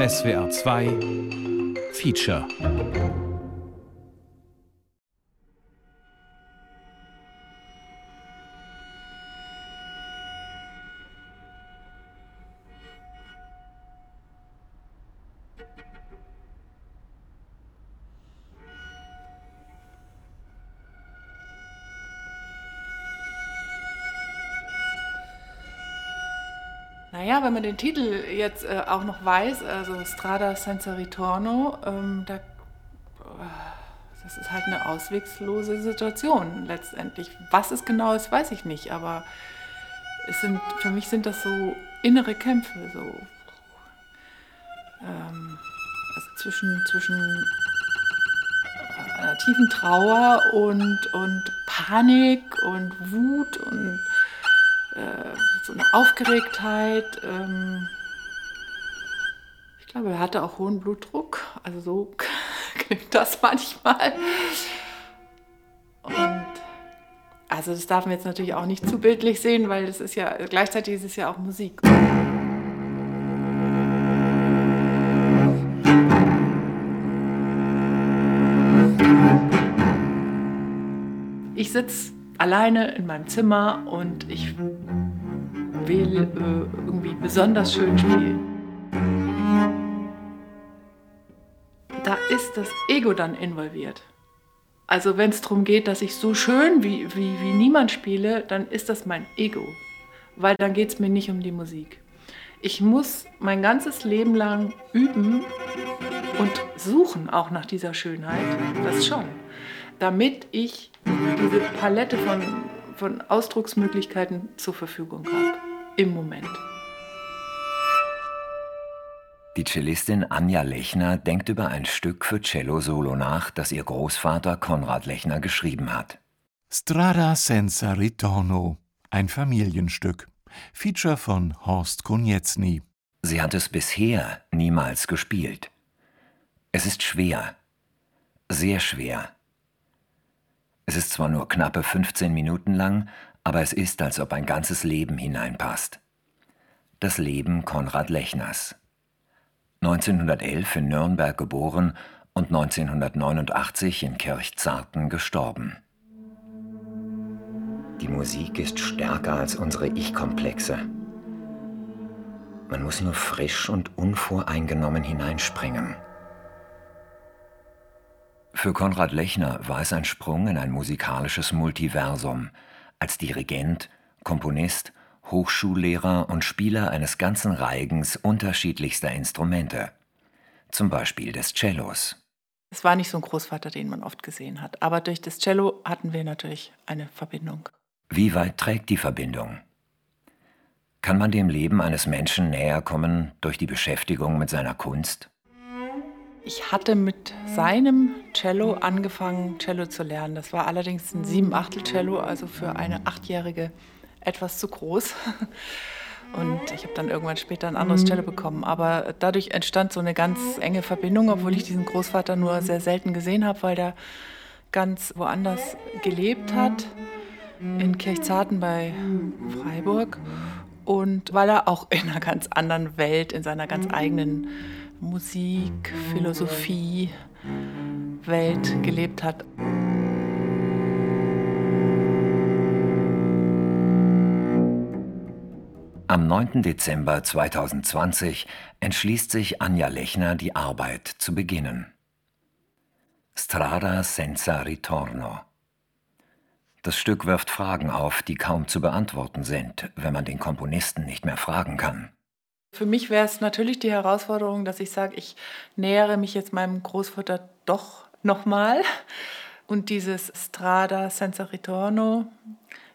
SWR 2 Feature man den Titel jetzt äh, auch noch weiß, also Strada senza ritorno, ähm, da, äh, das ist halt eine auswegslose Situation letztendlich. Was es genau ist, weiß ich nicht, aber es sind, für mich sind das so innere Kämpfe, so ähm, also zwischen, zwischen einer tiefen Trauer und, und Panik und Wut und äh, so eine Aufgeregtheit. Ähm ich glaube, er hatte auch hohen Blutdruck. Also so klingt das manchmal. Und also das darf man jetzt natürlich auch nicht zu bildlich sehen, weil das ist ja gleichzeitig ist es ja auch Musik. Ich sitze alleine in meinem Zimmer und ich will äh, irgendwie besonders schön spielen. Da ist das Ego dann involviert. Also wenn es darum geht, dass ich so schön wie, wie, wie niemand spiele, dann ist das mein Ego. Weil dann geht es mir nicht um die Musik. Ich muss mein ganzes Leben lang üben und suchen auch nach dieser Schönheit, das schon, damit ich diese Palette von, von Ausdrucksmöglichkeiten zur Verfügung habe. Im Moment. Die Cellistin Anja Lechner denkt über ein Stück für Cello-Solo nach, das ihr Großvater Konrad Lechner geschrieben hat. Strada senza ritorno, ein Familienstück. Feature von Horst Konietzny. Sie hat es bisher niemals gespielt. Es ist schwer. Sehr schwer. Es ist zwar nur knappe 15 Minuten lang, aber es ist, als ob ein ganzes Leben hineinpasst. Das Leben Konrad Lechners. 1911 in Nürnberg geboren und 1989 in Kirchzarten gestorben. Die Musik ist stärker als unsere Ich-Komplexe. Man muss nur frisch und unvoreingenommen hineinspringen. Für Konrad Lechner war es ein Sprung in ein musikalisches Multiversum, als Dirigent, Komponist, Hochschullehrer und Spieler eines ganzen Reigens unterschiedlichster Instrumente, zum Beispiel des Cellos. Es war nicht so ein Großvater, den man oft gesehen hat, aber durch das Cello hatten wir natürlich eine Verbindung. Wie weit trägt die Verbindung? Kann man dem Leben eines Menschen näher kommen durch die Beschäftigung mit seiner Kunst? Ich hatte mit seinem Cello angefangen, Cello zu lernen. Das war allerdings ein Sieben-Achtel-Cello, also für eine Achtjährige etwas zu groß. Und ich habe dann irgendwann später ein anderes Cello bekommen. Aber dadurch entstand so eine ganz enge Verbindung, obwohl ich diesen Großvater nur sehr selten gesehen habe, weil der ganz woanders gelebt hat, in Kirchzarten bei Freiburg. Und weil er auch in einer ganz anderen Welt, in seiner ganz eigenen Musik, Philosophie, Welt gelebt hat. Am 9. Dezember 2020 entschließt sich Anja Lechner, die Arbeit zu beginnen. Strada senza ritorno. Das Stück wirft Fragen auf, die kaum zu beantworten sind, wenn man den Komponisten nicht mehr fragen kann. Für mich wäre es natürlich die Herausforderung, dass ich sage, ich nähere mich jetzt meinem Großvater doch nochmal. Und dieses Strada senza ritorno,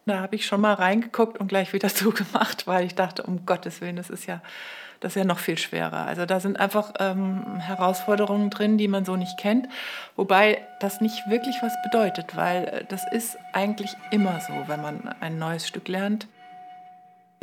da habe ich schon mal reingeguckt und gleich wieder zugemacht, weil ich dachte, um Gottes Willen, das ist ja, das ist ja noch viel schwerer. Also da sind einfach ähm, Herausforderungen drin, die man so nicht kennt. Wobei das nicht wirklich was bedeutet, weil äh, das ist eigentlich immer so, wenn man ein neues Stück lernt.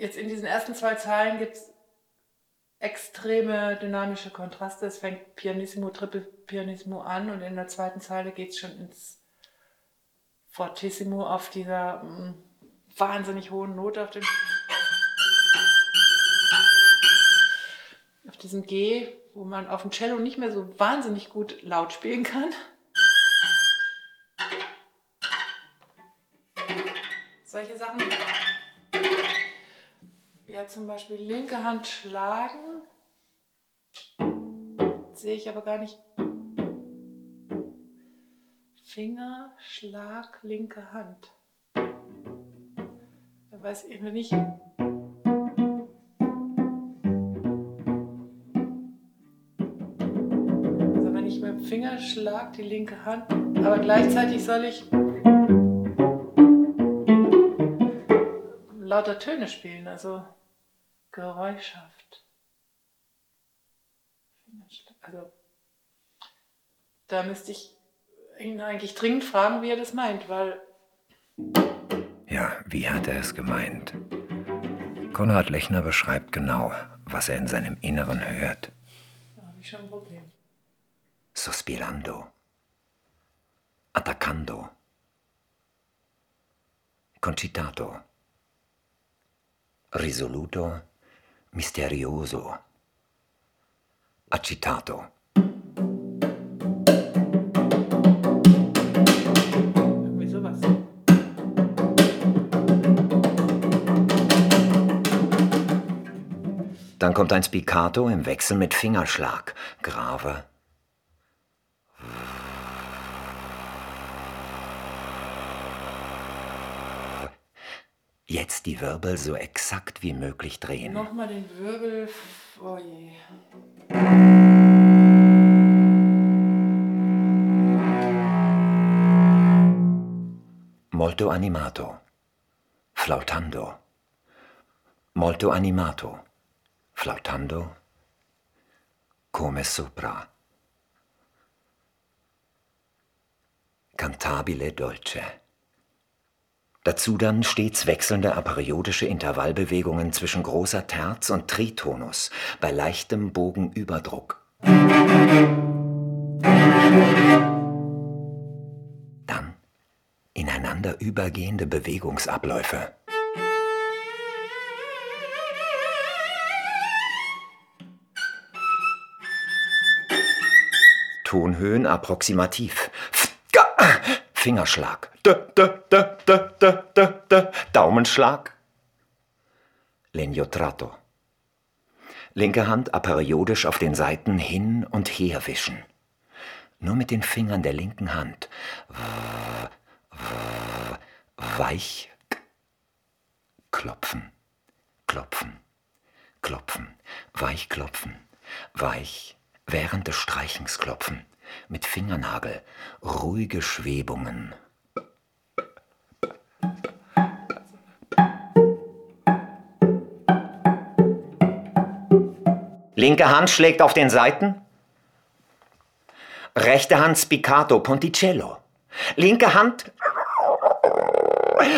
jetzt in diesen ersten zwei Zeilen gibt es extreme dynamische Kontraste. Es fängt Pianissimo, Triple Pianissimo an und in der zweiten Zeile geht es schon ins Fortissimo auf dieser mh, mm, wahnsinnig hohen Note auf, den, auf diesem G, wo man auf dem Cello nicht mehr so wahnsinnig gut laut spielen kann. Solche Sachen. Ja, zum Beispiel linke Hand schlagen. Sehe ich aber gar nicht. Finger, Schlag, linke Hand. Da weiß ich nicht. Also wenn ich mit dem Finger schlag die linke Hand, aber gleichzeitig soll ich lauter Töne spielen, also geräuschhaft. Also da müsste ich ihn eigentlich dringend fragen, wie er das meint, weil. Ja, wie hat er es gemeint? Konrad Lechner beschreibt genau, was er in seinem Inneren hört. Da habe ich schon ein Problem. Sospirando. Attaccando. Concitato. Risoluto. Misterioso. Accitato. Dann kommt ein Spiccato im Wechsel mit Fingerschlag. Grave. Jetzt die Wirbel so exakt wie möglich drehen. Nochmal den Wirbel. Oh je. Molto animato. Flautando. Molto animato flautando come sopra. Cantabile dolce. Dazu dann stets wechselnde aperiodische Intervallbewegungen zwischen großer Terz und Tritonus bei leichtem Bogenüberdruck. Dann ineinander übergehende Bewegungsabläufe. Tonhöhen approximativ. Fingerschlag. Daumenschlag. Legno tratto. Linke Hand aperiodisch auf den Seiten hin und her wischen. Nur mit den Fingern der linken Hand. Weich klopfen, klopfen, klopfen, weich klopfen, weich während des Streichens klopfen, mit Fingernagel, ruhige Schwebungen. Linke Hand schlägt auf den Seiten. Rechte Hand Spiccato Ponticello. Linke Hand.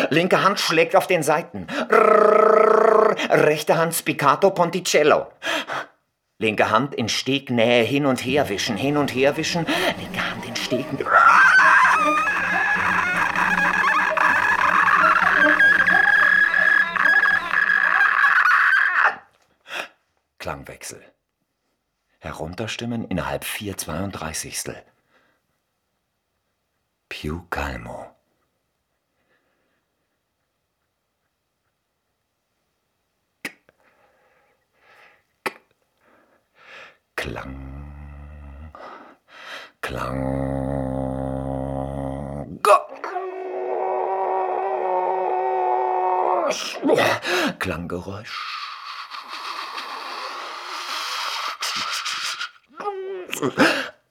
Linke Hand schlägt auf den Seiten. Rechte Hand Spiccato Ponticello. Linke Hand in Stegnähe hin und her wischen, hin und her wischen. Linke Hand in Steg. Klangwechsel. Herunterstimmen innerhalb 4 32. Più calmo. Klang. Klang. Klanggeräusch.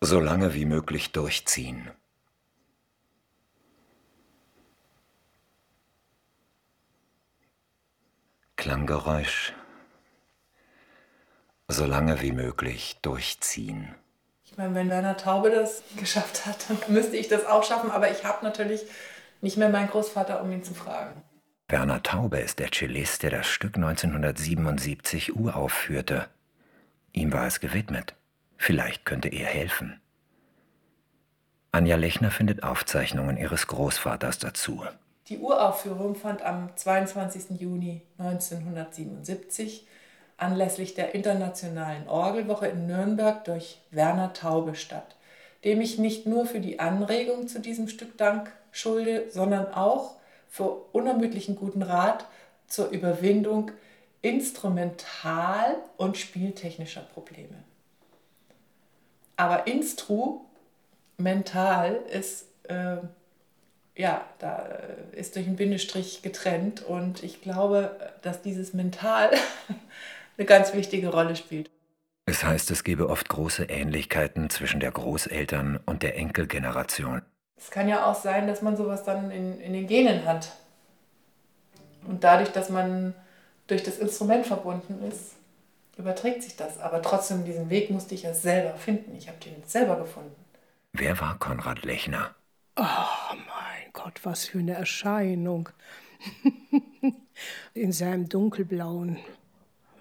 So lange wie möglich durchziehen. Klanggeräusch so lange wie möglich durchziehen. Ich meine, wenn Werner Taube das geschafft hat, dann müsste ich das auch schaffen. Aber ich habe natürlich nicht mehr meinen Großvater, um ihn zu fragen. Werner Taube ist der Cellist, der das Stück 1977 uraufführte. Ihm war es gewidmet. Vielleicht könnte er helfen. Anja Lechner findet Aufzeichnungen ihres Großvaters dazu. Die Uraufführung fand am 22. Juni 1977 anlässlich der Internationalen Orgelwoche in Nürnberg durch Werner Taube statt, dem ich nicht nur für die Anregung zu diesem Stück Dank schulde, sondern auch für unermüdlichen guten Rat zur Überwindung instrumental- und spieltechnischer Probleme. Aber instrumental ist, äh, ja, da ist durch einen Bindestrich getrennt und ich glaube, dass dieses Mental eine ganz wichtige Rolle spielt. Es heißt, es gebe oft große Ähnlichkeiten zwischen der Großeltern und der Enkelgeneration. Es kann ja auch sein, dass man sowas dann in, in den Genen hat. Und dadurch, dass man durch das Instrument verbunden ist, überträgt sich das. Aber trotzdem, diesen Weg musste ich ja selber finden. Ich habe den selber gefunden. Wer war Konrad Lechner? Oh mein Gott, was für eine Erscheinung. In seinem dunkelblauen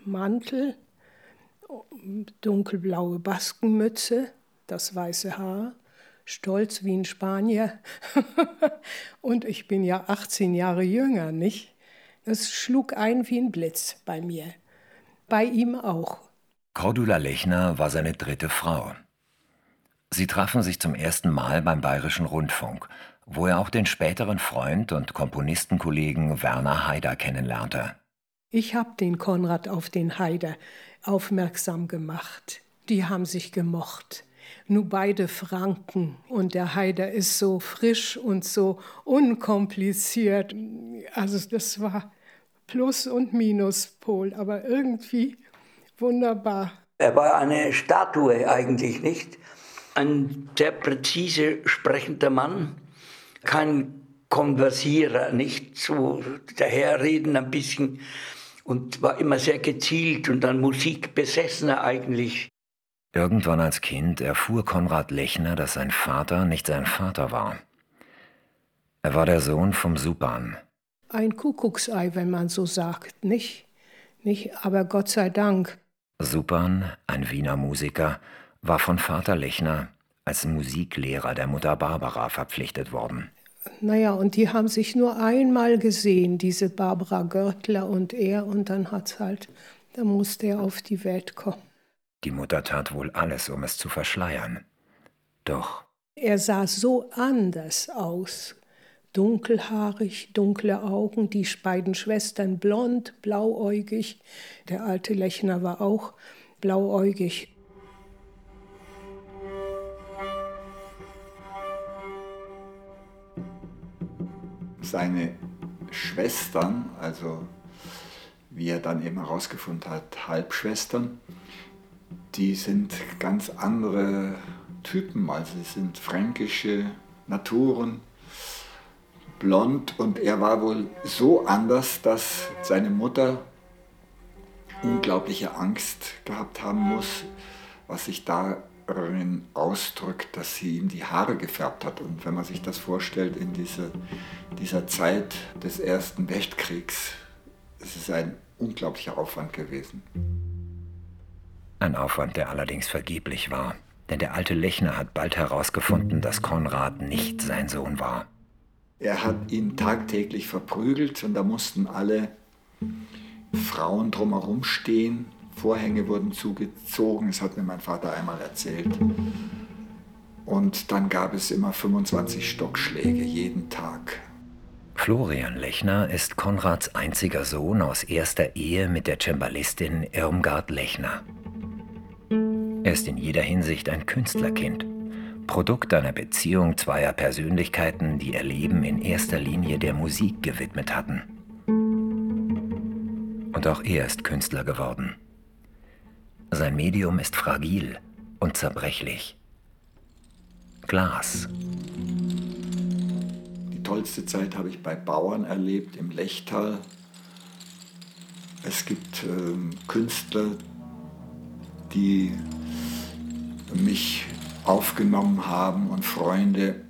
Mantel, dunkelblaue Baskenmütze, das weiße Haar, stolz wie ein Spanier. Und ich bin ja 18 Jahre jünger, nicht? Das schlug ein wie ein Blitz bei mir. Bei ihm auch. Cordula Lechner war seine dritte Frau. Sie trafen sich zum ersten Mal beim Bayerischen Rundfunk, wo er auch den späteren Freund und Komponistenkollegen Werner Haider kennenlernte. Ich habe den Konrad auf den Haider aufmerksam gemacht. Die haben sich gemocht. Nur beide Franken und der Haider ist so frisch und so unkompliziert. Also das war Plus- und Minuspol, aber irgendwie wunderbar. Er war eine Statue eigentlich nicht. Ein sehr präzise sprechender Mann, kein Konversierer, nicht so daherreden ein bisschen und war immer sehr gezielt und an Musik besessener eigentlich. Irgendwann als Kind erfuhr Konrad Lechner, dass sein Vater nicht sein Vater war. Er war der Sohn vom Supan. Ein Kuckucksei, wenn man so sagt, nicht? Nicht, aber Gott sei Dank. Supan, ein Wiener Musiker, war von Vater Lechner als Musiklehrer der Mutter Barbara verpflichtet worden. Naja, und die haben sich nur einmal gesehen, diese Barbara Görtler und er, und dann hat's halt, da musste er auf die Welt kommen. Die Mutter tat wohl alles, um es zu verschleiern. Doch. Er sah so anders aus. Dunkelhaarig, dunkle Augen, die beiden Schwestern blond, blauäugig. Der alte Lechner war auch blauäugig. Seine Schwestern, also wie er dann eben herausgefunden hat, Halbschwestern, die sind ganz andere Typen. Also sie sind fränkische Naturen, blond und er war wohl so anders, dass seine Mutter unglaubliche Angst gehabt haben muss, was sich darin ausdrückt, dass sie ihm die Haare gefärbt hat. Und wenn man sich das vorstellt in diese, dieser Zeit des Ersten Weltkriegs, es ist ein unglaublicher Aufwand gewesen. Ein Aufwand, der allerdings vergeblich war, denn der alte Lechner hat bald herausgefunden, dass Konrad nicht sein Sohn war. Er hat ihn tagtäglich verprügelt und da mussten alle Frauen drumherum stehen. Vorhänge wurden zugezogen, das hat mir mein Vater einmal erzählt. Und dann gab es immer 25 Stockschläge jeden Tag. Florian Lechner ist Konrads einziger Sohn aus erster Ehe mit der Cembalistin Irmgard Lechner. Er ist in jeder Hinsicht ein Künstlerkind. Produkt einer Beziehung zweier Persönlichkeiten, die ihr Leben in erster Linie der Musik gewidmet hatten. Und auch er ist Künstler geworden. Sein Medium ist fragil und zerbrechlich. Glas. Die tollste Zeit habe ich bei Bauern erlebt im Lechtal. Es gibt ähm, Künstler, die mich aufgenommen haben und Freunde,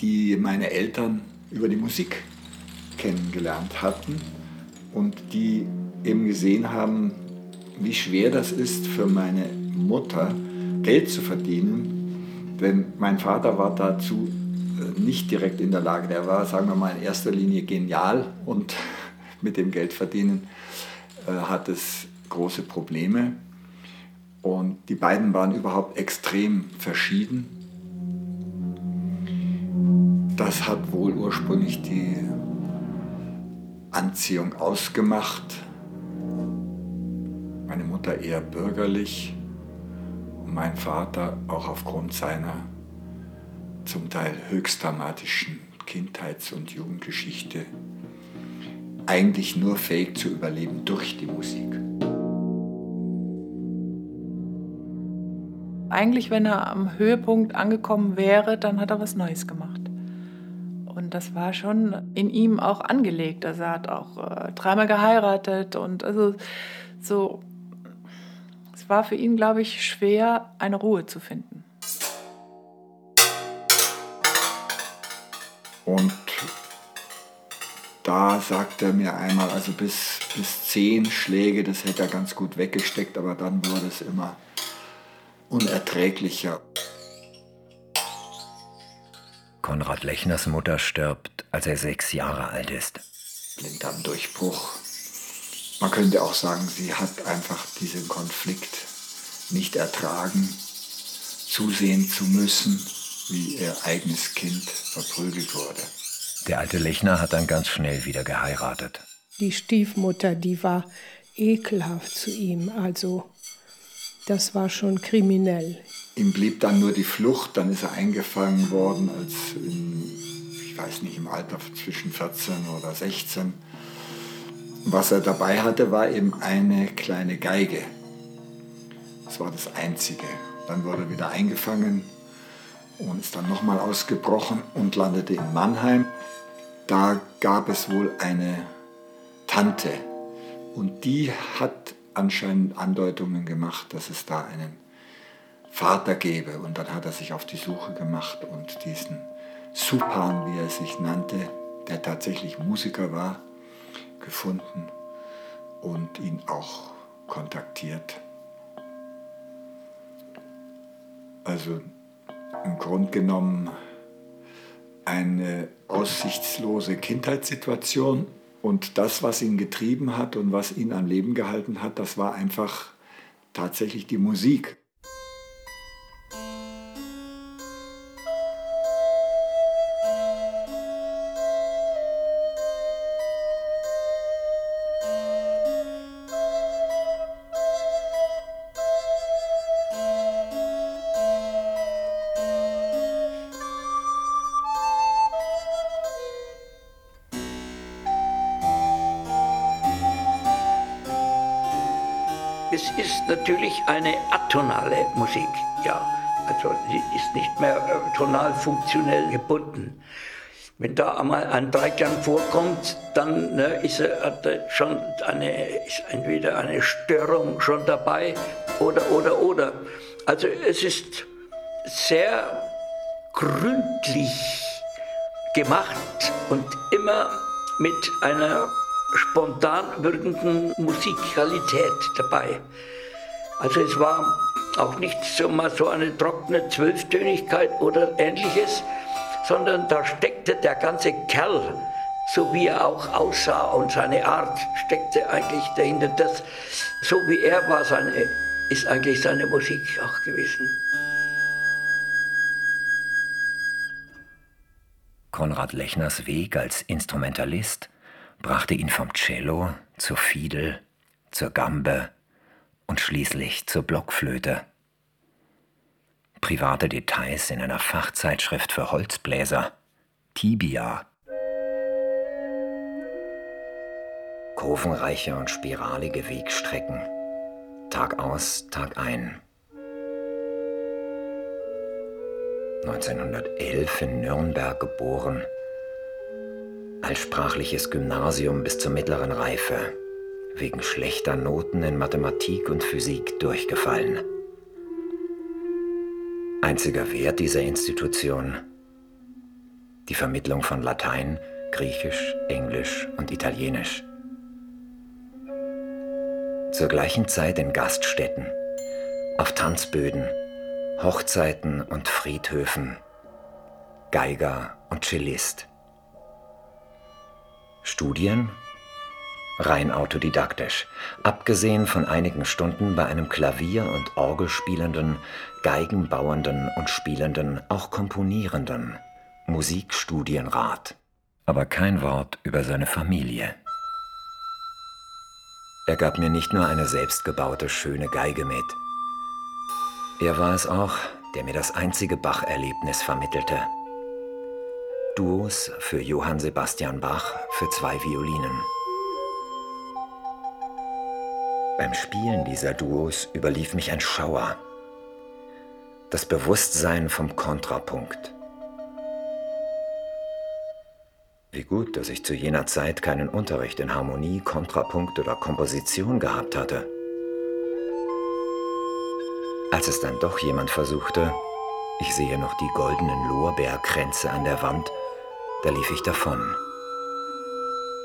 die meine Eltern über die Musik kennengelernt hatten und die eben gesehen haben, wie schwer das ist für meine Mutter, Geld zu verdienen. Denn mein Vater war dazu äh, nicht direkt in der Lage. Der war, sagen wir mal, in erster Linie genial und mit dem Geldverdienen äh, hat es große Probleme. Und die beiden waren überhaupt extrem verschieden. Das hat wohl ursprünglich die Anziehung ausgemacht. Mutter eher bürgerlich und mein Vater auch aufgrund seiner zum Teil höchst dramatischen Kindheits- und Jugendgeschichte eigentlich nur fähig zu überleben durch die Musik. Eigentlich, wenn er am Höhepunkt angekommen wäre, dann hat er was Neues gemacht. Und das war schon in ihm auch angelegt. Also er hat auch äh, dreimal geheiratet und also so. Es war für ihn, glaube ich, schwer, eine Ruhe zu finden. Und da sagt er mir einmal, also bis, bis zehn Schläge, das hätte er ganz gut weggesteckt, aber dann wurde es immer unerträglicher. Konrad Lechners Mutter stirbt, als er sechs Jahre alt ist. Blinddarmdurchbruch. Man könnte auch sagen, sie hat einfach diesen Konflikt nicht ertragen, zusehen zu müssen, wie ihr eigenes Kind verprügelt wurde. Der alte Lechner hat dann ganz schnell wieder geheiratet. Die Stiefmutter, die war ekelhaft zu ihm, also das war schon kriminell. Ihm blieb dann nur die Flucht, dann ist er eingefangen worden als, in, ich weiß nicht, im Alter zwischen 14 oder 16. Was er dabei hatte, war eben eine kleine Geige. Das war das Einzige. Dann wurde er wieder eingefangen und ist dann nochmal ausgebrochen und landete in Mannheim. Da gab es wohl eine Tante und die hat anscheinend Andeutungen gemacht, dass es da einen Vater gäbe. Und dann hat er sich auf die Suche gemacht und diesen Supan, wie er sich nannte, der tatsächlich Musiker war, gefunden und ihn auch kontaktiert. Also im Grunde genommen eine aussichtslose Kindheitssituation und das, was ihn getrieben hat und was ihn am Leben gehalten hat, das war einfach tatsächlich die Musik. Ist natürlich eine atonale Musik, ja. Also sie ist nicht mehr äh, tonal funktionell gebunden. Wenn da einmal ein Dreiklang vorkommt, dann ne, ist hat schon eine, ist entweder eine Störung schon dabei oder, oder, oder. Also es ist sehr gründlich gemacht und immer mit einer spontan wirkenden Musikalität dabei. Also es war auch nicht so mal so eine trockene Zwölftönigkeit oder ähnliches, sondern da steckte der ganze Kerl, so wie er auch aussah und seine Art steckte eigentlich dahinter. Das, so wie er war, seine, ist eigentlich seine Musik auch gewesen. Konrad Lechners Weg als Instrumentalist brachte ihn vom Cello zur Fiedel, zur Gambe und schließlich zur Blockflöte. Private Details in einer Fachzeitschrift für Holzbläser, Tibia. Kurvenreiche und spiralige Wegstrecken, Tag aus, Tag ein. 1911 in Nürnberg geboren, altsprachliches Gymnasium bis zur mittleren Reife, wegen schlechter Noten in Mathematik und Physik durchgefallen. Einziger Wert dieser Institution die Vermittlung von Latein, Griechisch, Englisch und Italienisch. Zur gleichen Zeit in Gaststätten, auf Tanzböden, Hochzeiten und Friedhöfen, Geiger und Cellist. Studien? Rein autodidaktisch, abgesehen von einigen Stunden bei einem Klavier- und Orgelspielenden, Geigenbauenden und Spielenden, auch Komponierenden, Musikstudienrat, aber kein Wort über seine Familie. Er gab mir nicht nur eine selbstgebaute schöne Geige mit. Er war es auch, der mir das einzige Bach-Erlebnis vermittelte. Duos für Johann Sebastian Bach für zwei Violinen. Beim Spielen dieser Duos überlief mich ein Schauer. Das Bewusstsein vom Kontrapunkt. Wie gut, dass ich zu jener Zeit keinen Unterricht in Harmonie, Kontrapunkt oder Komposition gehabt hatte. Als es dann doch jemand versuchte, ich sehe noch die goldenen Lorbeerkränze an der Wand, da lief ich davon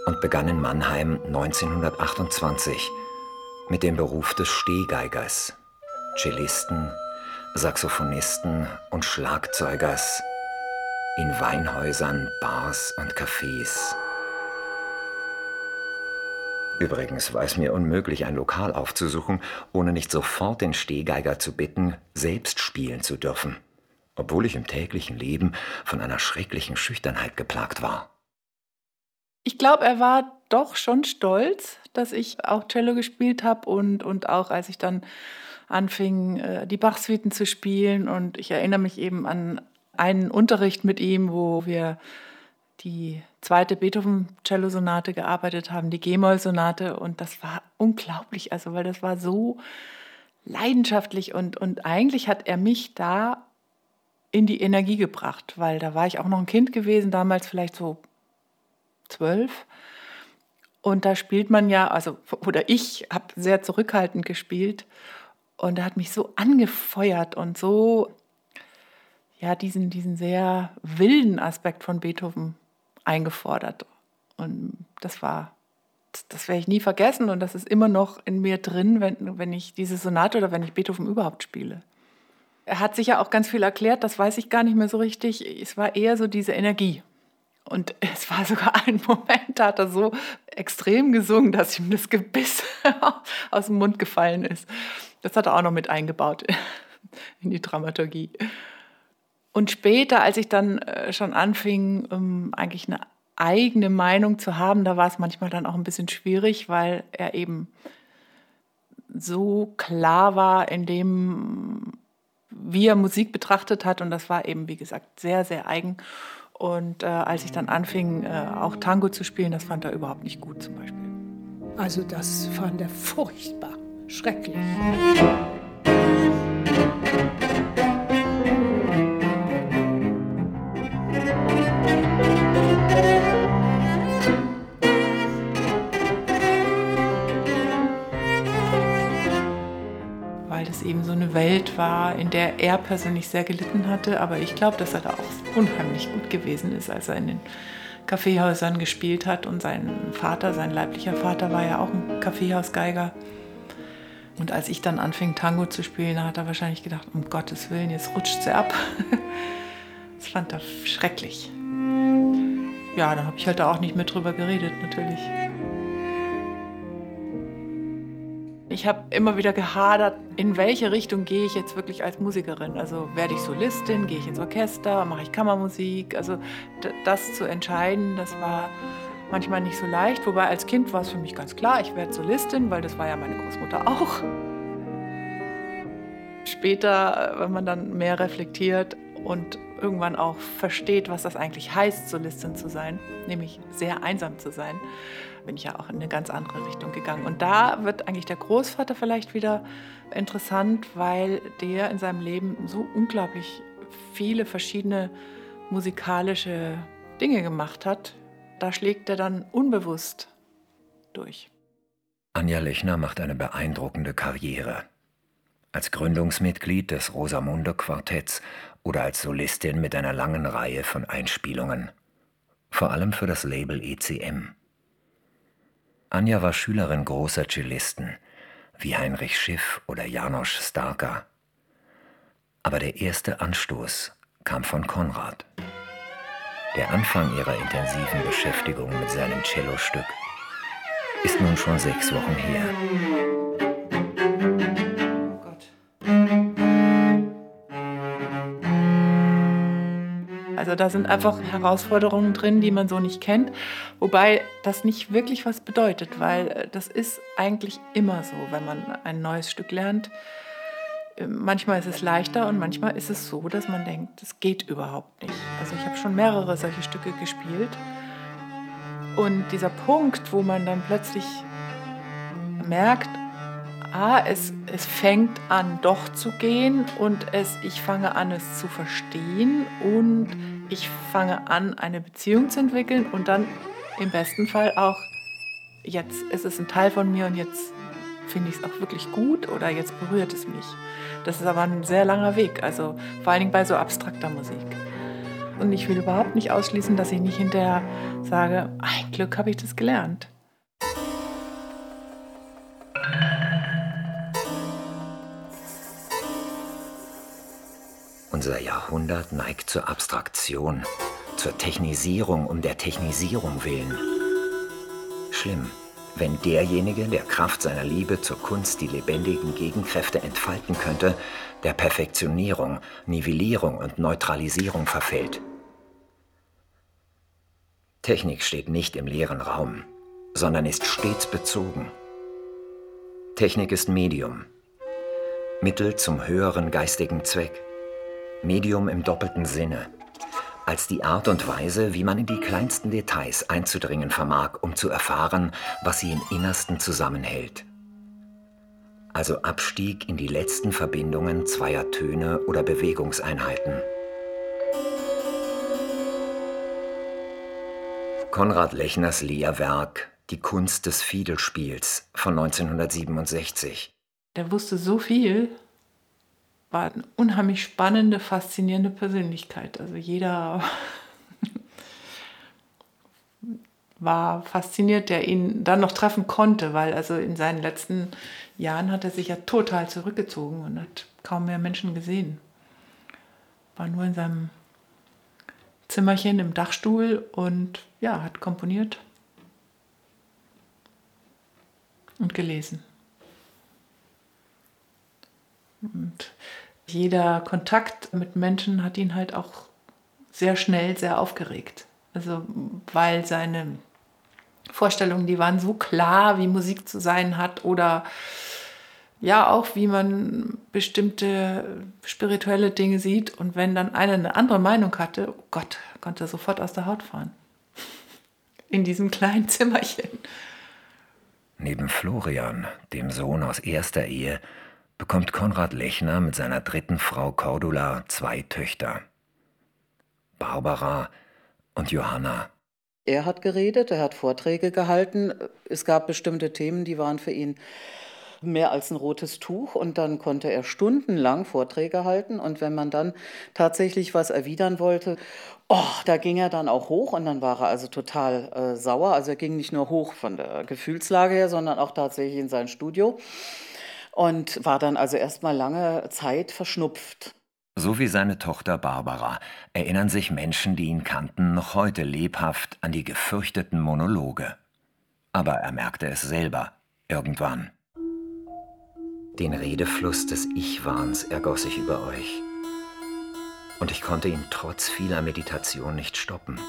und begann in Mannheim 1928 mit dem Beruf des Stehgeigers, Cellisten, Saxophonisten und Schlagzeugers in Weinhäusern, Bars und Cafés. Übrigens war es mir unmöglich, ein Lokal aufzusuchen, ohne nicht sofort den Stehgeiger zu bitten, selbst spielen zu dürfen, obwohl ich im täglichen Leben von einer schrecklichen Schüchternheit geplagt war. Ich glaube, er war doch schon stolz, dass ich auch Cello gespielt habe und, und auch als ich dann anfing, äh, die Bach-Suiten zu spielen. Und ich erinnere mich eben an einen Unterricht mit ihm, wo wir die zweite Beethoven-Cello-Sonate gearbeitet haben, die G-Moll-Sonate. Und das war unglaublich, also weil das war so leidenschaftlich und, und eigentlich hat er mich da in die Energie gebracht, weil da war ich auch noch ein Kind gewesen, damals vielleicht so zwölf. Und da spielt man ja, also, oder ich habe sehr zurückhaltend gespielt und er hat mich so angefeuert und so ja, diesen, diesen sehr wilden Aspekt von Beethoven eingefordert. Und das war, das, das werde ich nie vergessen und das ist immer noch in mir drin, wenn, wenn ich diese Sonate oder wenn ich Beethoven überhaupt spiele. Er hat sicher auch ganz viel erklärt, das weiß ich gar nicht mehr so richtig. Es war eher so diese Energie. Und es war sogar ein Moment, da hat er so extrem gesungen, dass ihm das Gebiss aus dem Mund gefallen ist. Das hat er auch noch mit eingebaut in die Dramaturgie. Und später, als ich dann äh, schon anfing, ähm, eigentlich eine eigene Meinung zu haben, da war es manchmal dann auch ein bisschen schwierig, weil er eben so klar war in dem, wie er Musik betrachtet hat. Und das war eben, wie gesagt, sehr, sehr eigen. Und äh, als ich dann anfing, äh, auch Tango zu spielen, das fand er überhaupt nicht gut zum Beispiel. Also das fand er furchtbar, schrecklich. Welt war, in der er persönlich sehr gelitten hatte. Aber ich glaube, dass er da auch unheimlich gut gewesen ist, als er in den Kaffeehäusern gespielt hat. Und sein Vater, sein leiblicher Vater, war ja auch ein Kaffeehausgeiger. Und als ich dann anfing, Tango zu spielen, hat er wahrscheinlich gedacht, um Gottes Willen, jetzt rutscht sie ab. Das fand er schrecklich. Ja, da habe ich halt auch nicht mehr drüber geredet, natürlich. Ich habe immer wieder gehadert, in welche Richtung gehe ich jetzt wirklich als Musikerin. Also werde ich Solistin, gehe ich ins Orchester, mache ich Kammermusik. Also das zu entscheiden, das war manchmal nicht so leicht. Wobei als Kind war es für mich ganz klar, ich werde Solistin, weil das war ja meine Großmutter auch. Später, wenn man dann mehr reflektiert und irgendwann auch versteht, was das eigentlich heißt, Solistin zu sein, nämlich sehr einsam zu sein, bin ich ja auch in eine ganz andere Richtung gegangen. Und da wird eigentlich der Großvater vielleicht wieder interessant, weil der in seinem Leben so unglaublich viele verschiedene musikalische Dinge gemacht hat. Da schlägt er dann als Gründungsmitglied des Rosamunde Quartetts oder als Solistin mit einer langen Reihe von Einspielungen, vor allem für das Label ECM. Anja war Schülerin großer Cellisten, wie Heinrich Schiff oder Janosch Starker. Aber der erste Anstoß kam von Konrad. Der Anfang ihrer intensiven Beschäftigung mit seinem Cellostück ist nun schon sechs Wochen her. Also da sind einfach Herausforderungen drin, die man so nicht kennt, wobei das nicht wirklich was bedeutet, weil äh, das ist eigentlich immer so, wenn man ein neues Stück lernt. Äh, manchmal ist es leichter und manchmal ist es so, dass man denkt, das geht überhaupt nicht. Also ich habe schon mehrere solche Stücke gespielt und dieser Punkt, wo man dann plötzlich merkt, ah, es, es fängt an doch zu gehen und es, ich fange an es zu verstehen und ich fange an eine Beziehung zu entwickeln und dann im besten Fall auch, jetzt ist es ein Teil von mir und jetzt finde ich es auch wirklich gut oder jetzt berührt es mich. Das ist aber ein sehr langer Weg, also vor allen Dingen bei so abstrakter Musik. Und ich will überhaupt nicht ausschließen, dass ich nicht hinterher sage, ein Glück habe ich das gelernt. Unser Jahrhundert neigt zur Abstraktion, zur Technisierung um der Technisierung willen. Schlimm, wenn derjenige, der Kraft seiner Liebe zur Kunst die lebendigen Gegenkräfte entfalten könnte, der Perfektionierung, Nivellierung und Neutralisierung verfällt. Technik steht nicht im leeren Raum, sondern ist stets bezogen. Technik ist Medium, Mittel zum höheren geistigen Zweck. Medium im doppelten Sinne, als die Art und Weise, wie man in die kleinsten Details einzudringen vermag, um zu erfahren, was sie im Innersten zusammenhält. Also Abstieg in die letzten Verbindungen zweier Töne oder Bewegungseinheiten. Konrad Lechners Lehrwerk Die Kunst des Fiedelspiels von 1967. Der wusste so viel, war eine unheimlich spannende, faszinierende Persönlichkeit. Also jeder war fasziniert, der ihn dann noch treffen konnte, weil also in seinen letzten Jahren hat er sich ja total zurückgezogen und hat kaum mehr Menschen gesehen. War nur in seinem Zimmerchen im Dachstuhl und ja, hat komponiert und gelesen. Und jeder Kontakt mit Menschen hat ihn halt auch sehr schnell sehr aufgeregt. Also weil seine Vorstellungen, die waren so klar, wie Musik zu sein hat oder ja auch, wie man bestimmte spirituelle Dinge sieht. Und wenn dann einer eine andere Meinung hatte, oh Gott, konnte er sofort aus der Haut fahren. In diesem kleinen Zimmerchen. Neben Florian, dem Sohn aus erster Ehe, bekommt Konrad Lechner mit seiner dritten Frau Cordula zwei Töchter. Barbara und Johanna. Er hat geredet, er hat Vorträge gehalten. Es gab bestimmte Themen, die waren für ihn mehr als ein rotes Tuch und dann konnte er stundenlang Vorträge halten und wenn man dann tatsächlich was erwidern wollte, oh, da ging er dann auch hoch und dann war er also total äh, sauer. Also er ging nicht nur hoch von der Gefühlslage her, sondern auch tatsächlich in sein Studio und war dann also erstmal lange Zeit verschnupft. So wie seine Tochter Barbara erinnern sich Menschen, die ihn kannten, noch heute lebhaft an die gefürchteten Monologe. Aber er merkte es selber, irgendwann. Den Redefluss des Ich-Wahns ergoss sich über euch. Und ich konnte ihn trotz vieler Meditation nicht stoppen.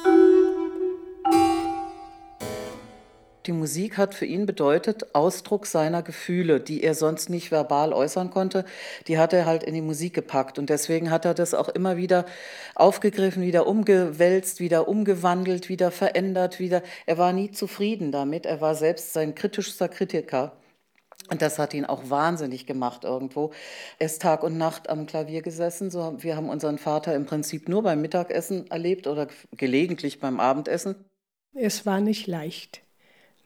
Die Musik hat für ihn bedeutet Ausdruck seiner Gefühle, die er sonst nicht verbal äußern konnte. Die hat er halt in die Musik gepackt. Und deswegen hat er das auch immer wieder aufgegriffen, wieder umgewälzt, wieder umgewandelt, wieder verändert, wieder. Er war nie zufrieden damit. Er war selbst sein kritischster Kritiker. Und das hat ihn auch wahnsinnig gemacht irgendwo. Er ist Tag und Nacht am Klavier gesessen. So, wir haben unseren Vater im Prinzip nur beim Mittagessen erlebt oder gelegentlich beim Abendessen. Es war nicht leicht.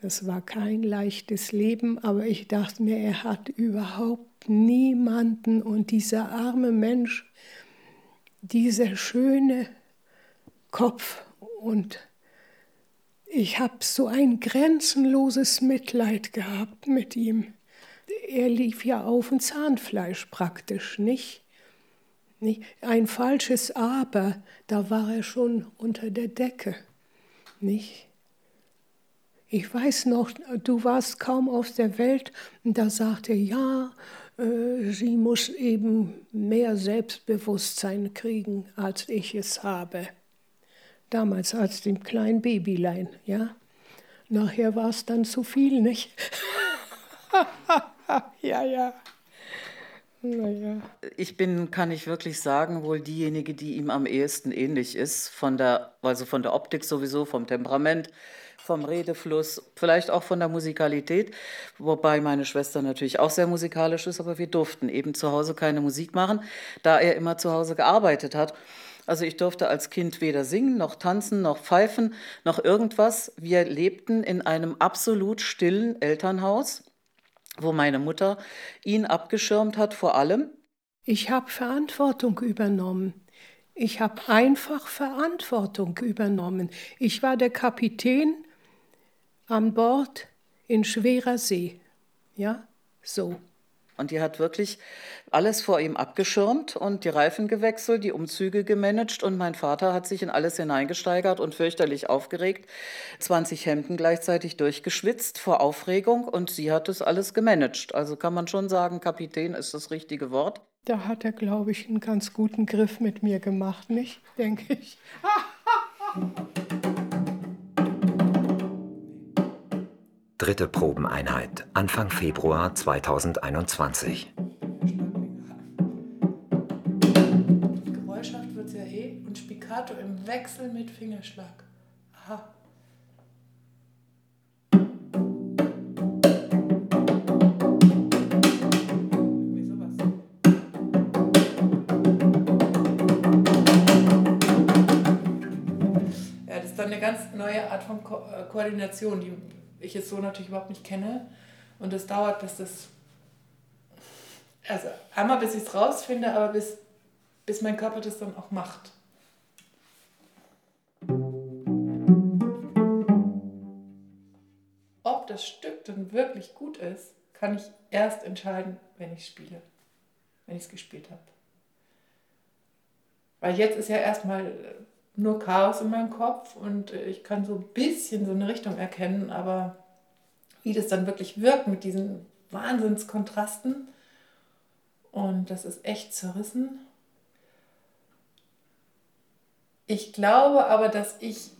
Es war kein leichtes Leben, aber ich dachte mir, er hat überhaupt niemanden. Und dieser arme Mensch, dieser schöne Kopf und ich habe so ein grenzenloses Mitleid gehabt mit ihm. Er lief ja auf dem Zahnfleisch praktisch, nicht? Ein falsches Aber, da war er schon unter der Decke, nicht? Ich weiß noch, du warst kaum auf der Welt und da sagte er, ja, äh, sie muss eben mehr Selbstbewusstsein kriegen, als ich es habe. Damals als dem kleinen Babylein, ja. Nachher war es dann zu viel, nicht? ja, ja. Naja. Ich bin, kann ich wirklich sagen, wohl diejenige, die ihm am ehesten ähnlich ist, von der, also von der Optik sowieso, vom Temperament, vom Redefluss, vielleicht auch von der Musikalität, wobei meine Schwester natürlich auch sehr musikalisch ist, aber wir durften eben zu Hause keine Musik machen, da er immer zu Hause gearbeitet hat. Also ich durfte als Kind weder singen, noch tanzen, noch pfeifen, noch irgendwas. Wir lebten in einem absolut stillen Elternhaus, wo meine Mutter ihn abgeschirmt hat vor allem. Ich habe Verantwortung übernommen. Ich habe einfach Verantwortung übernommen. Ich war der Kapitän an Bord in schwerer See. Ja, so. Und die hat wirklich alles vor ihm abgeschirmt und die Reifen gewechselt, die Umzüge gemanagt und mein Vater hat sich in alles hineingesteigert und fürchterlich aufgeregt. 20 Hemden gleichzeitig durchgeschwitzt vor Aufregung und sie hat das alles gemanagt. Also kann man schon sagen, Kapitän ist das richtige Wort. Da hat er, glaube ich, einen ganz guten Griff mit mir gemacht, nicht? Denke ich. Dritte Probeneinheit, Anfang Februar 2021. Geräuschhaft wird ja eh und Spiccato im Wechsel mit Fingerschlag. Aha. Ja, das ist dann eine ganz neue Art von Ko äh, Koordination, die ich es so natürlich überhaupt nicht kenne. Und es dauert, bis das. Also einmal bis ich es rausfinde, aber bis, bis mein Körper das dann auch macht. Ob das Stück dann wirklich gut ist, kann ich erst entscheiden, wenn ich spiele. Wenn ich es gespielt habe. Weil jetzt ist ja erstmal nur Chaos in meinem Kopf und äh, ich kann so ein bisschen so eine Richtung erkennen, aber wie das dann wirklich wirkt mit diesen Wahnsinnskontrasten und das ist echt zerrissen. Ich glaube aber, dass ich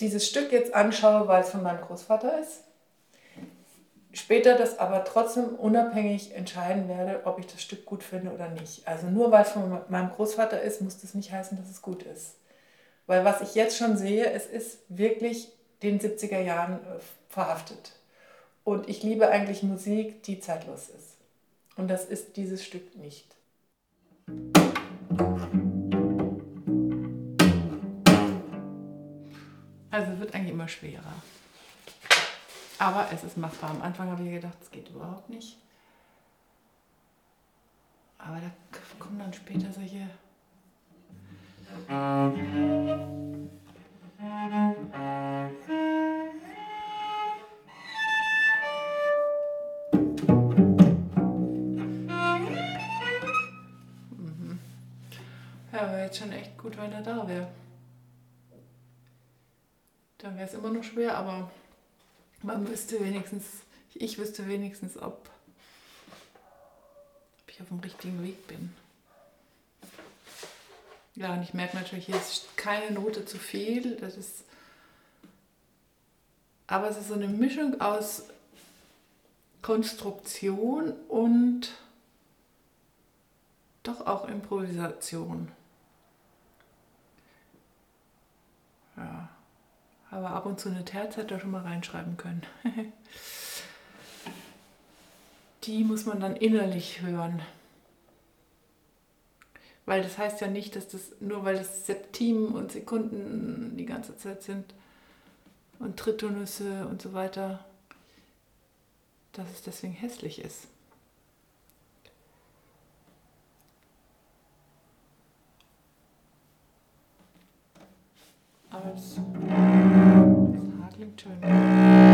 dieses Stück jetzt anschaue, weil es von meinem Großvater ist später das aber trotzdem unabhängig entscheiden werde, ob ich das Stück gut finde oder nicht. Also nur weil es von meinem Großvater ist, muss das nicht heißen, dass es gut ist. Weil was ich jetzt schon sehe, es ist wirklich den 70er Jahren äh, verhaftet. Und ich liebe eigentlich Musik, die zeitlos ist. Und das ist dieses Stück nicht. Also wird eigentlich immer schwerer. Aber es ist machbar. Am Anfang habe ich gedacht, es geht überhaupt nicht. Aber da kommen dann später solche. Mhm. Ja, wäre jetzt schon echt gut, wenn er da wäre. Dann wäre es immer noch schwer, aber man wüsste wenigstens, ich wüsste wenigstens, ob, ob ich auf dem richtigen Weg bin. Ja, und ich merke natürlich, hier ist keine Note zu viel. Das ist, aber es ist so eine Mischung aus Konstruktion und doch auch Improvisation. Ja. Aber ab und zu eine Terz hätte er schon mal reinschreiben können. Die muss man dann innerlich hören. Weil das heißt ja nicht, dass das, nur weil das Septimen und Sekunden die ganze Zeit sind und Tritonüsse und so weiter, dass es deswegen hässlich ist. Aber es klingt schön.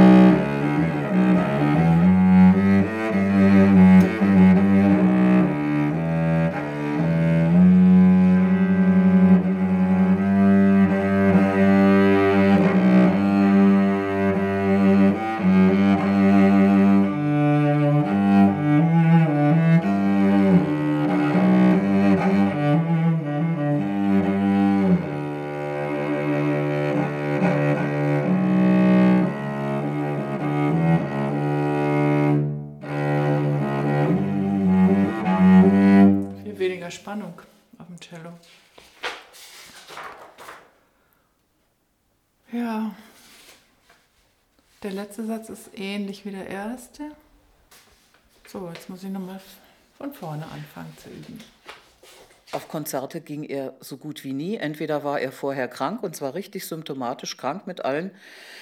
Spannung auf dem Cello. Ja. Der letzte Satz ist ähnlich wie der erste. So, jetzt muss ich nochmal von vorne anfangen zu üben. Auf Konzerte ging er so gut wie nie. Entweder war er vorher krank und zwar richtig symptomatisch krank mit allen,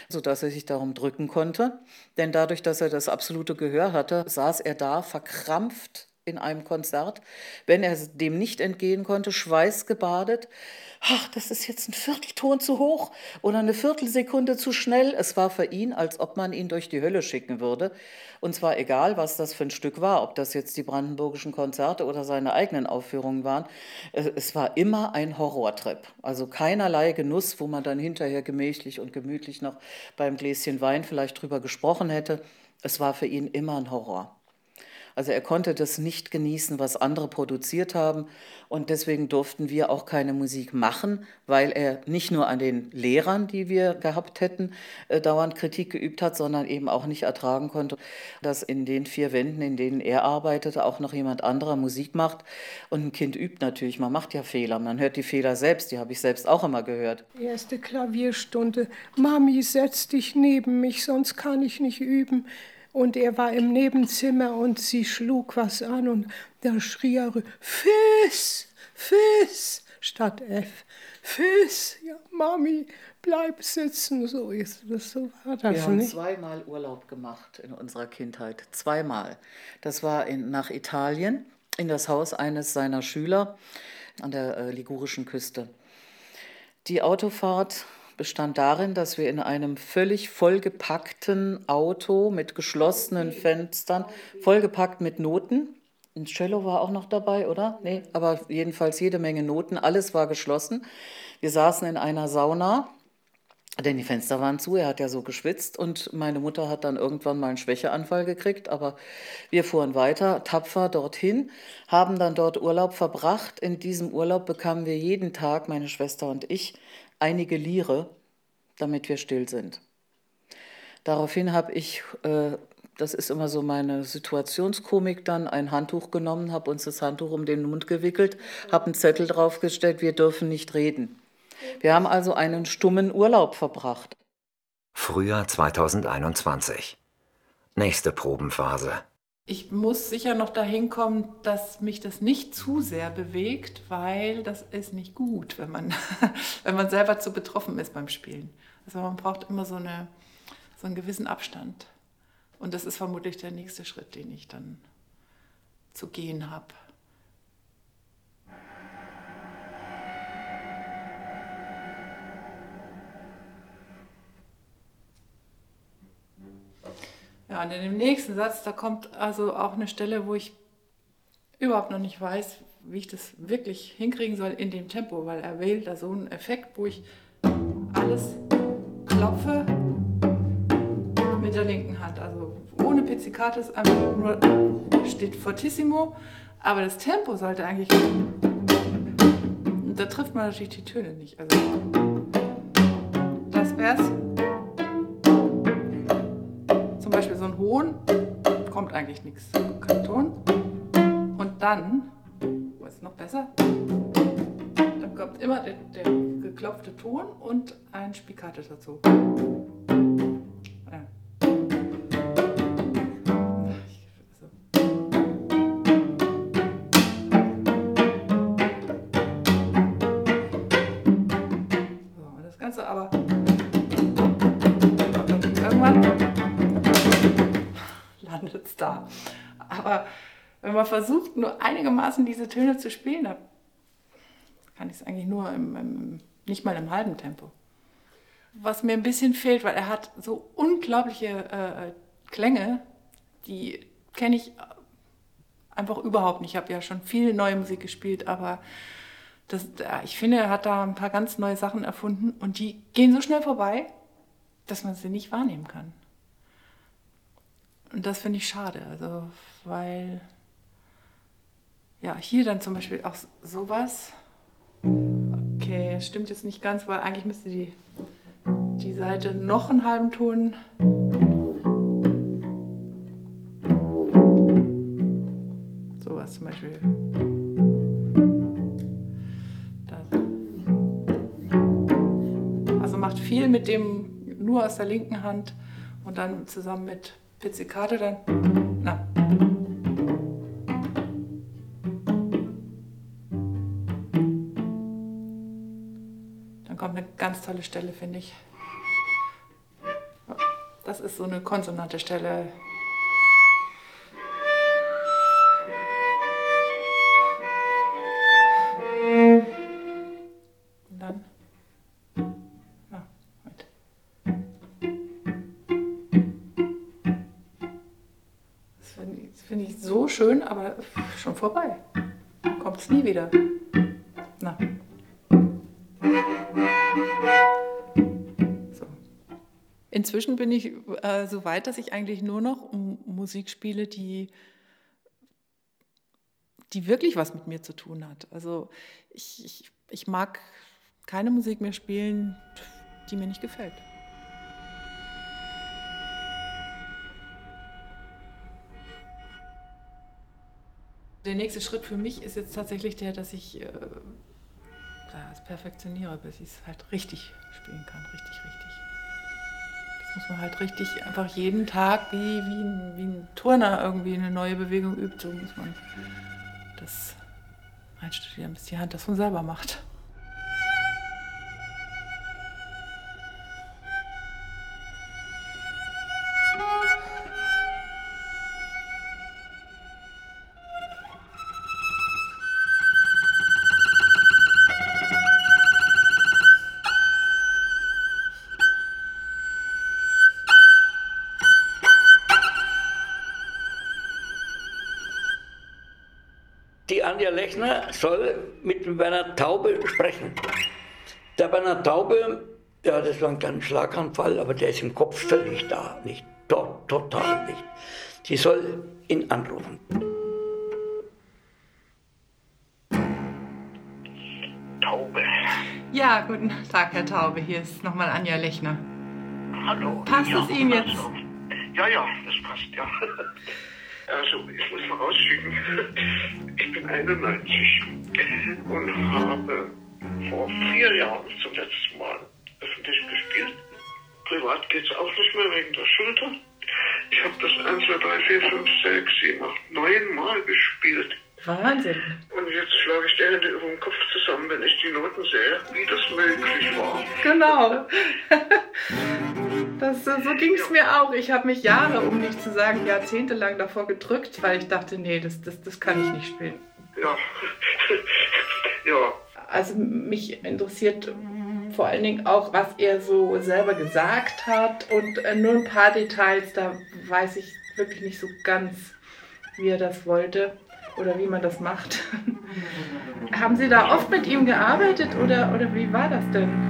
sodass er sich darum drücken konnte. Denn dadurch, dass er das absolute Gehör hatte, saß er da verkrampft in einem Konzert. Wenn er dem nicht entgehen konnte, schweißgebadet. Ach, das ist jetzt ein Viertelton zu hoch oder eine Viertelsekunde zu schnell. Es war für ihn, als ob man ihn durch die Hölle schicken würde. Und zwar egal, was das für ein Stück war, ob das jetzt die brandenburgischen Konzerte oder seine eigenen Aufführungen waren. Es war immer ein Horrortrip. Also keinerlei Genuss, wo man dann hinterher gemächlich und gemütlich noch beim Gläschen Wein vielleicht drüber gesprochen hätte. Es war für ihn immer ein Horror. Also er konnte das nicht genießen, was andere produziert haben. Und deswegen durften wir auch keine Musik machen, weil er nicht nur an den Lehrern, die wir gehabt hätten, äh, dauernd Kritik geübt hat, sondern eben auch nicht ertragen konnte, dass in den vier Wänden, in denen er arbeitete, auch noch jemand anderer Musik macht. Und ein Kind übt natürlich, man macht ja Fehler, man hört die Fehler selbst, die habe ich selbst auch immer gehört. Erste Klavierstunde. Mami, setz dich neben mich, sonst kann ich nicht üben. Und er war im Nebenzimmer und sie schlug was an und da schrie er, Fiss, Fiss, statt F. Fiss, ja, Mami, bleib sitzen. So ist das, so war das Wir haben nicht. zweimal Urlaub gemacht in unserer Kindheit. Zweimal. Das war in, nach Italien, in das Haus eines seiner Schüler an der äh, ligurischen Küste. Die Autofahrt bestand darin, dass wir in einem völlig vollgepackten Auto mit geschlossenen Fenstern, vollgepackt mit Noten, ein Cello war auch noch dabei, oder? Nee, aber jedenfalls jede Menge Noten, alles war geschlossen. Wir saßen in einer Sauna, denn die Fenster waren zu, er hat ja so geschwitzt und meine Mutter hat dann irgendwann mal einen Schwächeanfall gekriegt, aber wir fuhren weiter, tapfer dorthin, haben dann dort Urlaub verbracht. In diesem Urlaub bekamen wir jeden Tag, meine Schwester und ich, einige Lire, damit wir still sind. Daraufhin habe ich, äh, das ist immer so meine Situationskomik dann, ein Handtuch genommen, habe uns das Handtuch um den Mund gewickelt, habe einen Zettel draufgestellt, wir dürfen nicht reden. Wir haben also einen stummen Urlaub verbracht. Frühjahr 2021. Nächste Probenphase. Ich muss sicher noch dahin kommen, dass mich das nicht zu sehr bewegt, weil das ist nicht gut, wenn man, wenn man selber zu betroffen ist beim Spielen. Also man braucht immer so, eine, so einen gewissen Abstand. Und das ist vermutlich der nächste Schritt, den ich dann zu gehen habe. Ja, und in dem nächsten Satz, da kommt also auch eine Stelle, wo ich überhaupt noch nicht weiß, wie ich das wirklich hinkriegen soll in dem Tempo, weil er wählt da so einen Effekt, wo ich alles klopfe mit der linken Hand. Also ohne Pizzicatus, einfach nur steht fortissimo, aber das Tempo sollte eigentlich. Da trifft man natürlich die Töne nicht. Also das wär's. Hohn, kommt eigentlich nichts. Kein Ton. Und dann, was ist noch besser? Dann kommt immer der, der geklopfte Ton und ein Spiccato dazu. Mal versucht, nur einigermaßen diese Töne zu spielen, da kann ich es eigentlich nur im, im, nicht mal im halben Tempo. Was mir ein bisschen fehlt, weil er hat so unglaubliche äh, Klänge, die kenne ich einfach überhaupt nicht. Ich habe ja schon viel neue Musik gespielt, aber das, ich finde, er hat da ein paar ganz neue Sachen erfunden und die gehen so schnell vorbei, dass man sie nicht wahrnehmen kann. Und das finde ich schade, also weil ja hier dann zum Beispiel auch sowas. Okay, stimmt jetzt nicht ganz, weil eigentlich müsste die die Seite noch einen halben Ton. Sowas zum Beispiel. Also macht viel mit dem nur aus der linken Hand und dann zusammen mit Pizzicate. Dann ganz tolle Stelle, finde ich. Das ist so eine konsonante Stelle. Halt. Das finde ich, find ich so schön, aber schon vorbei. Kommt es nie wieder. Inzwischen bin ich äh, so weit, dass ich eigentlich nur noch Musik spiele, die, die wirklich was mit mir zu tun hat. Also ich, ich, ich mag keine Musik mehr spielen, die mir nicht gefällt. Der nächste Schritt für mich ist jetzt tatsächlich der, dass ich äh, das perfektioniere, bis ich es halt richtig spielen kann, richtig, richtig muss man halt richtig einfach jeden Tag wie, wie, ein, wie ein Turner irgendwie eine neue Bewegung übt, so muss man das einstudieren, bis die Hand das von selber macht. Anja Lechner soll mit dem Werner Taube sprechen. Der Werner Taube, ja, das war ein kleiner Schlaganfall, aber der ist im Kopf völlig da, nicht dort, total nicht. Sie soll ihn anrufen. Taube. Ja, guten Tag, Herr Taube. Hier ist nochmal Anja Lechner. Hallo. Passt ja, es Ihnen jetzt? Also. Ja, ja, das passt, ja. Also, ich muss vorausschicken, ich bin 91 und habe vor vier Jahren zum letzten Mal öffentlich gespielt. Privat geht es auch nicht mehr wegen der Schulter. Ich habe das 1, 2, 3, 4, 5, 6, 7, 8, 9 Mal gespielt. Wahnsinn. Und jetzt schlage ich die Hände über den Kopf zusammen, wenn ich die Noten sehe, wie das möglich war. Genau. Das, so ging es mir auch. Ich habe mich Jahre, um nicht zu sagen jahrzehntelang davor gedrückt, weil ich dachte, nee, das, das, das kann ich nicht spielen. Ja. ja. Also mich interessiert vor allen Dingen auch, was er so selber gesagt hat und äh, nur ein paar Details, da weiß ich wirklich nicht so ganz, wie er das wollte oder wie man das macht. Haben Sie da oft mit ihm gearbeitet oder, oder wie war das denn?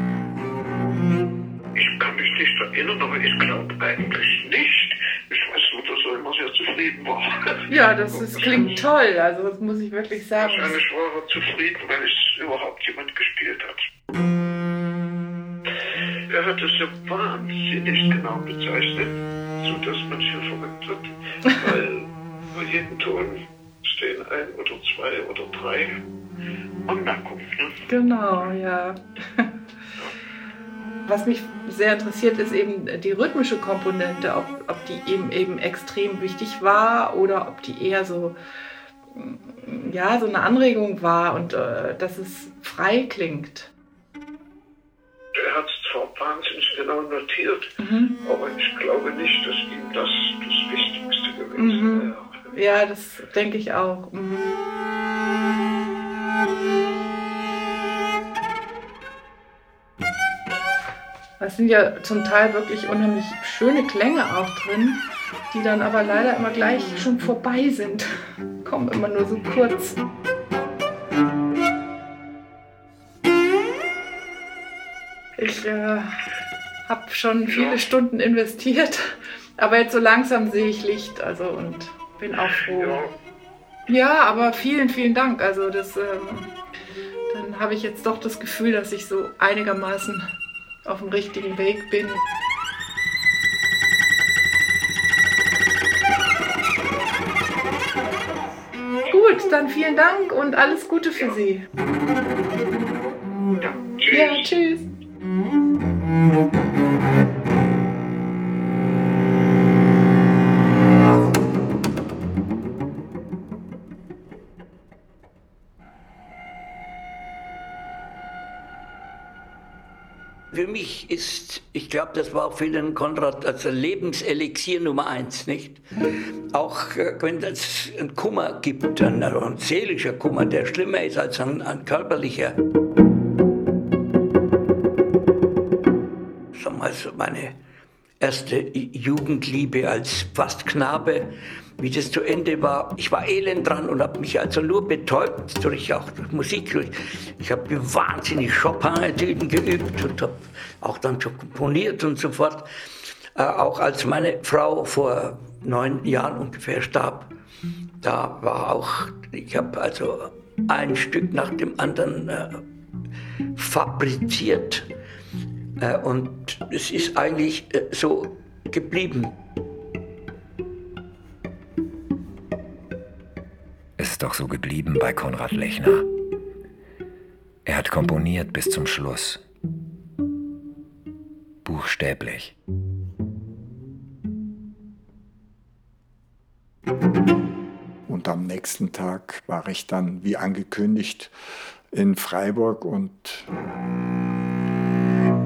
Ich kann mich nicht erinnern, aber ich glaube eigentlich nicht. Ich weiß nur, dass er immer sehr zufrieden war. Ja, das, das klingt toll. Also das muss ich wirklich sagen. Wahrscheinlich war er zufrieden, weil es überhaupt jemand gespielt hat. Er hat es ja wahnsinnig genau bezeichnet, sodass man sich verrückt wird, weil bei jedem Ton stehen ein oder zwei oder drei Anmerkungen. Ne? Genau, ja. Was mich sehr interessiert, ist eben die rhythmische Komponente, ob, ob die eben, eben extrem wichtig war oder ob die eher so, ja, so eine Anregung war und äh, dass es frei klingt. Er hat es zwar wahnsinnig genau notiert, mhm. aber ich glaube nicht, dass ihm das das Wichtigste gewesen mhm. wäre. Ja, das denke ich auch. Mhm. Es sind ja zum Teil wirklich unheimlich schöne Klänge auch drin, die dann aber leider immer gleich schon vorbei sind. Kommen immer nur so kurz. Ich äh, habe schon viele Stunden investiert, aber jetzt so langsam sehe ich Licht, also und bin auch froh. Ja, aber vielen, vielen Dank. Also das, ähm, dann habe ich jetzt doch das Gefühl, dass ich so einigermaßen auf dem richtigen Weg bin. Gut, dann vielen Dank und alles Gute für Sie. Ja, tschüss. Mich ist, ich glaube, das war auch für den Konrad also Lebenselixier Nummer eins, nicht? Auch äh, wenn es einen Kummer gibt, ein, ein seelischer Kummer, der schlimmer ist als ein, ein körperlicher. Also meine erste Jugendliebe als fast Knabe, wie das zu Ende war. Ich war elend dran und habe mich also nur betäubt durch auch durch Musik. Ich habe wahnsinnig Chopin-Etüden geübt und habe auch dann schon komponiert und so fort. Äh, auch als meine Frau vor neun Jahren ungefähr starb, da war auch, ich habe also ein Stück nach dem anderen äh, fabriziert. Äh, und es ist eigentlich äh, so geblieben. Ist doch so geblieben bei Konrad Lechner. Er hat komponiert bis zum Schluss. Buchstäblich. Und am nächsten Tag war ich dann, wie angekündigt, in Freiburg und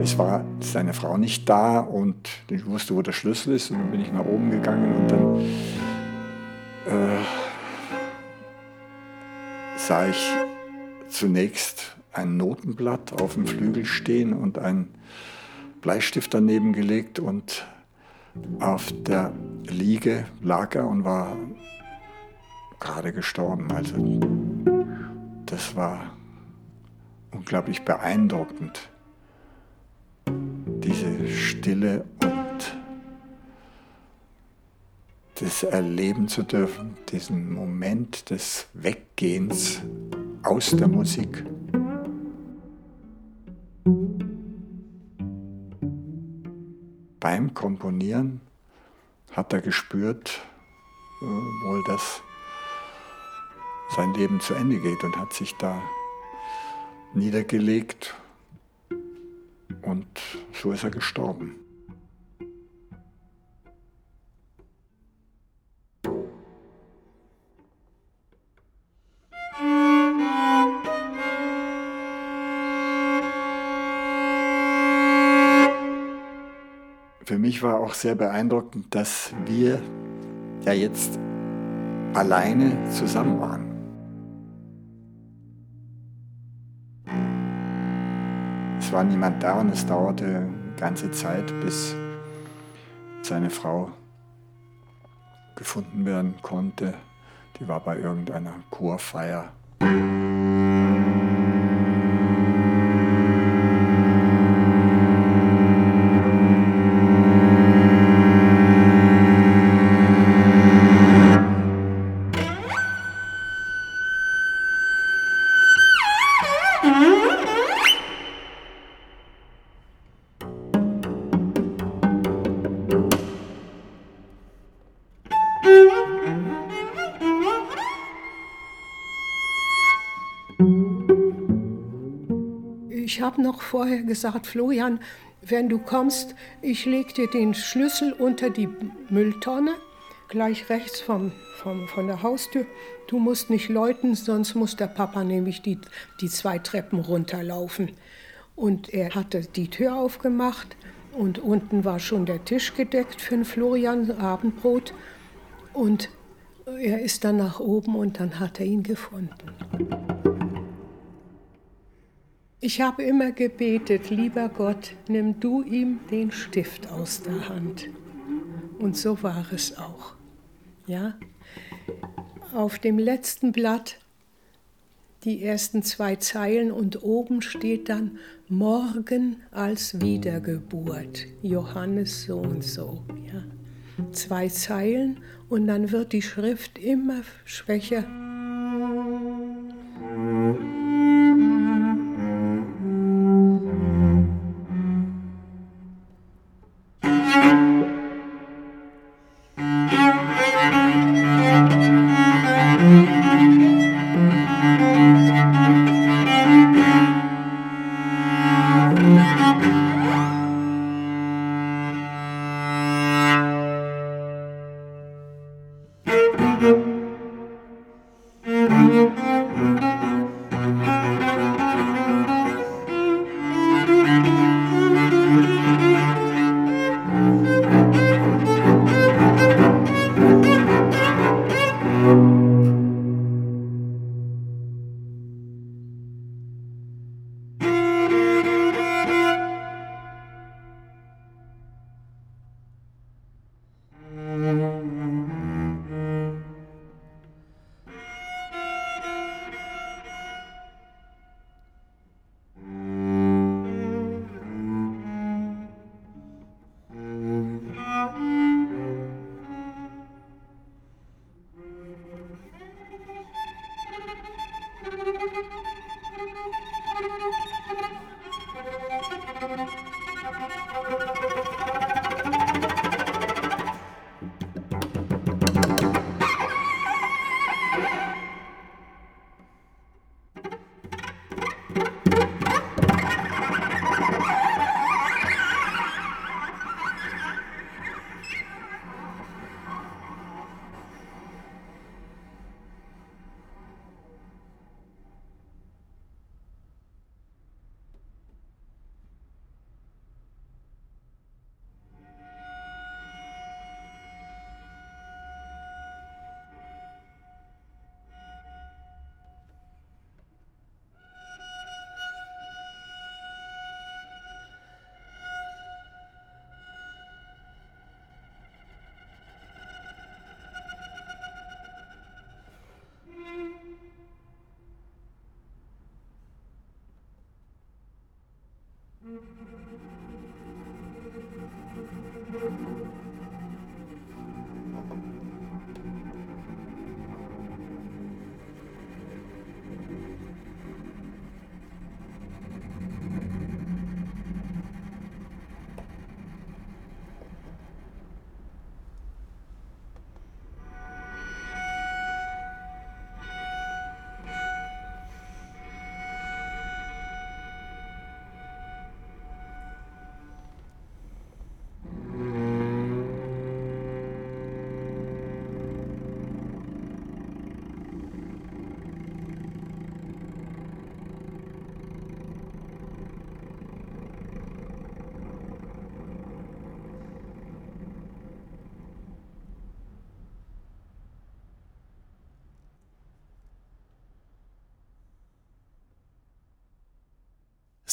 es war seine Frau nicht da und ich wusste, wo der Schlüssel ist. Und dann bin ich nach oben gegangen und dann sah ich zunächst ein Notenblatt auf dem Flügel stehen und ein Bleistift daneben gelegt und auf der Liege lag er und war gerade gestorben. Also das war unglaublich beeindruckend diese Stille und das erleben zu dürfen, diesen Moment des Weggehens aus der Musik. Beim Komponieren hat er gespürt, äh, wohl, dass sein Leben zu Ende geht und hat sich da niedergelegt und so ist er gestorben. Für mich war auch sehr beeindruckend, dass wir ja jetzt alleine zusammen waren. war niemand da und es dauerte ganze Zeit, bis seine Frau gefunden werden konnte. Die war bei irgendeiner Chorfeier. Habe noch vorher gesagt, Florian, wenn du kommst, ich lege dir den Schlüssel unter die Mülltonne, gleich rechts vom, vom, von der Haustür. Du musst nicht läuten, sonst muss der Papa nämlich die, die zwei Treppen runterlaufen. Und er hatte die Tür aufgemacht und unten war schon der Tisch gedeckt für den Florian, Abendbrot. Und er ist dann nach oben und dann hat er ihn gefunden. Ich habe immer gebetet, lieber Gott, nimm du ihm den Stift aus der Hand. Und so war es auch. Ja? Auf dem letzten Blatt die ersten zwei Zeilen und oben steht dann Morgen als Wiedergeburt, Johannes so und so. Ja. Zwei Zeilen und dann wird die Schrift immer schwächer.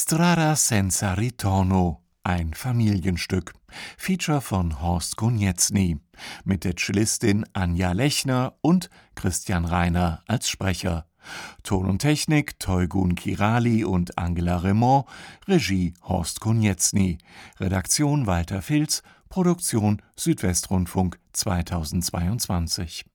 Strada senza ritorno, ein Familienstück. Feature von Horst Konieczny mit der Cellistin Anja Lechner und Christian Reiner als Sprecher. Ton und Technik Teugun Kirali und Angela Raymond, Regie Horst Konieczny, Redaktion Walter Filz, Produktion Südwestrundfunk 2022.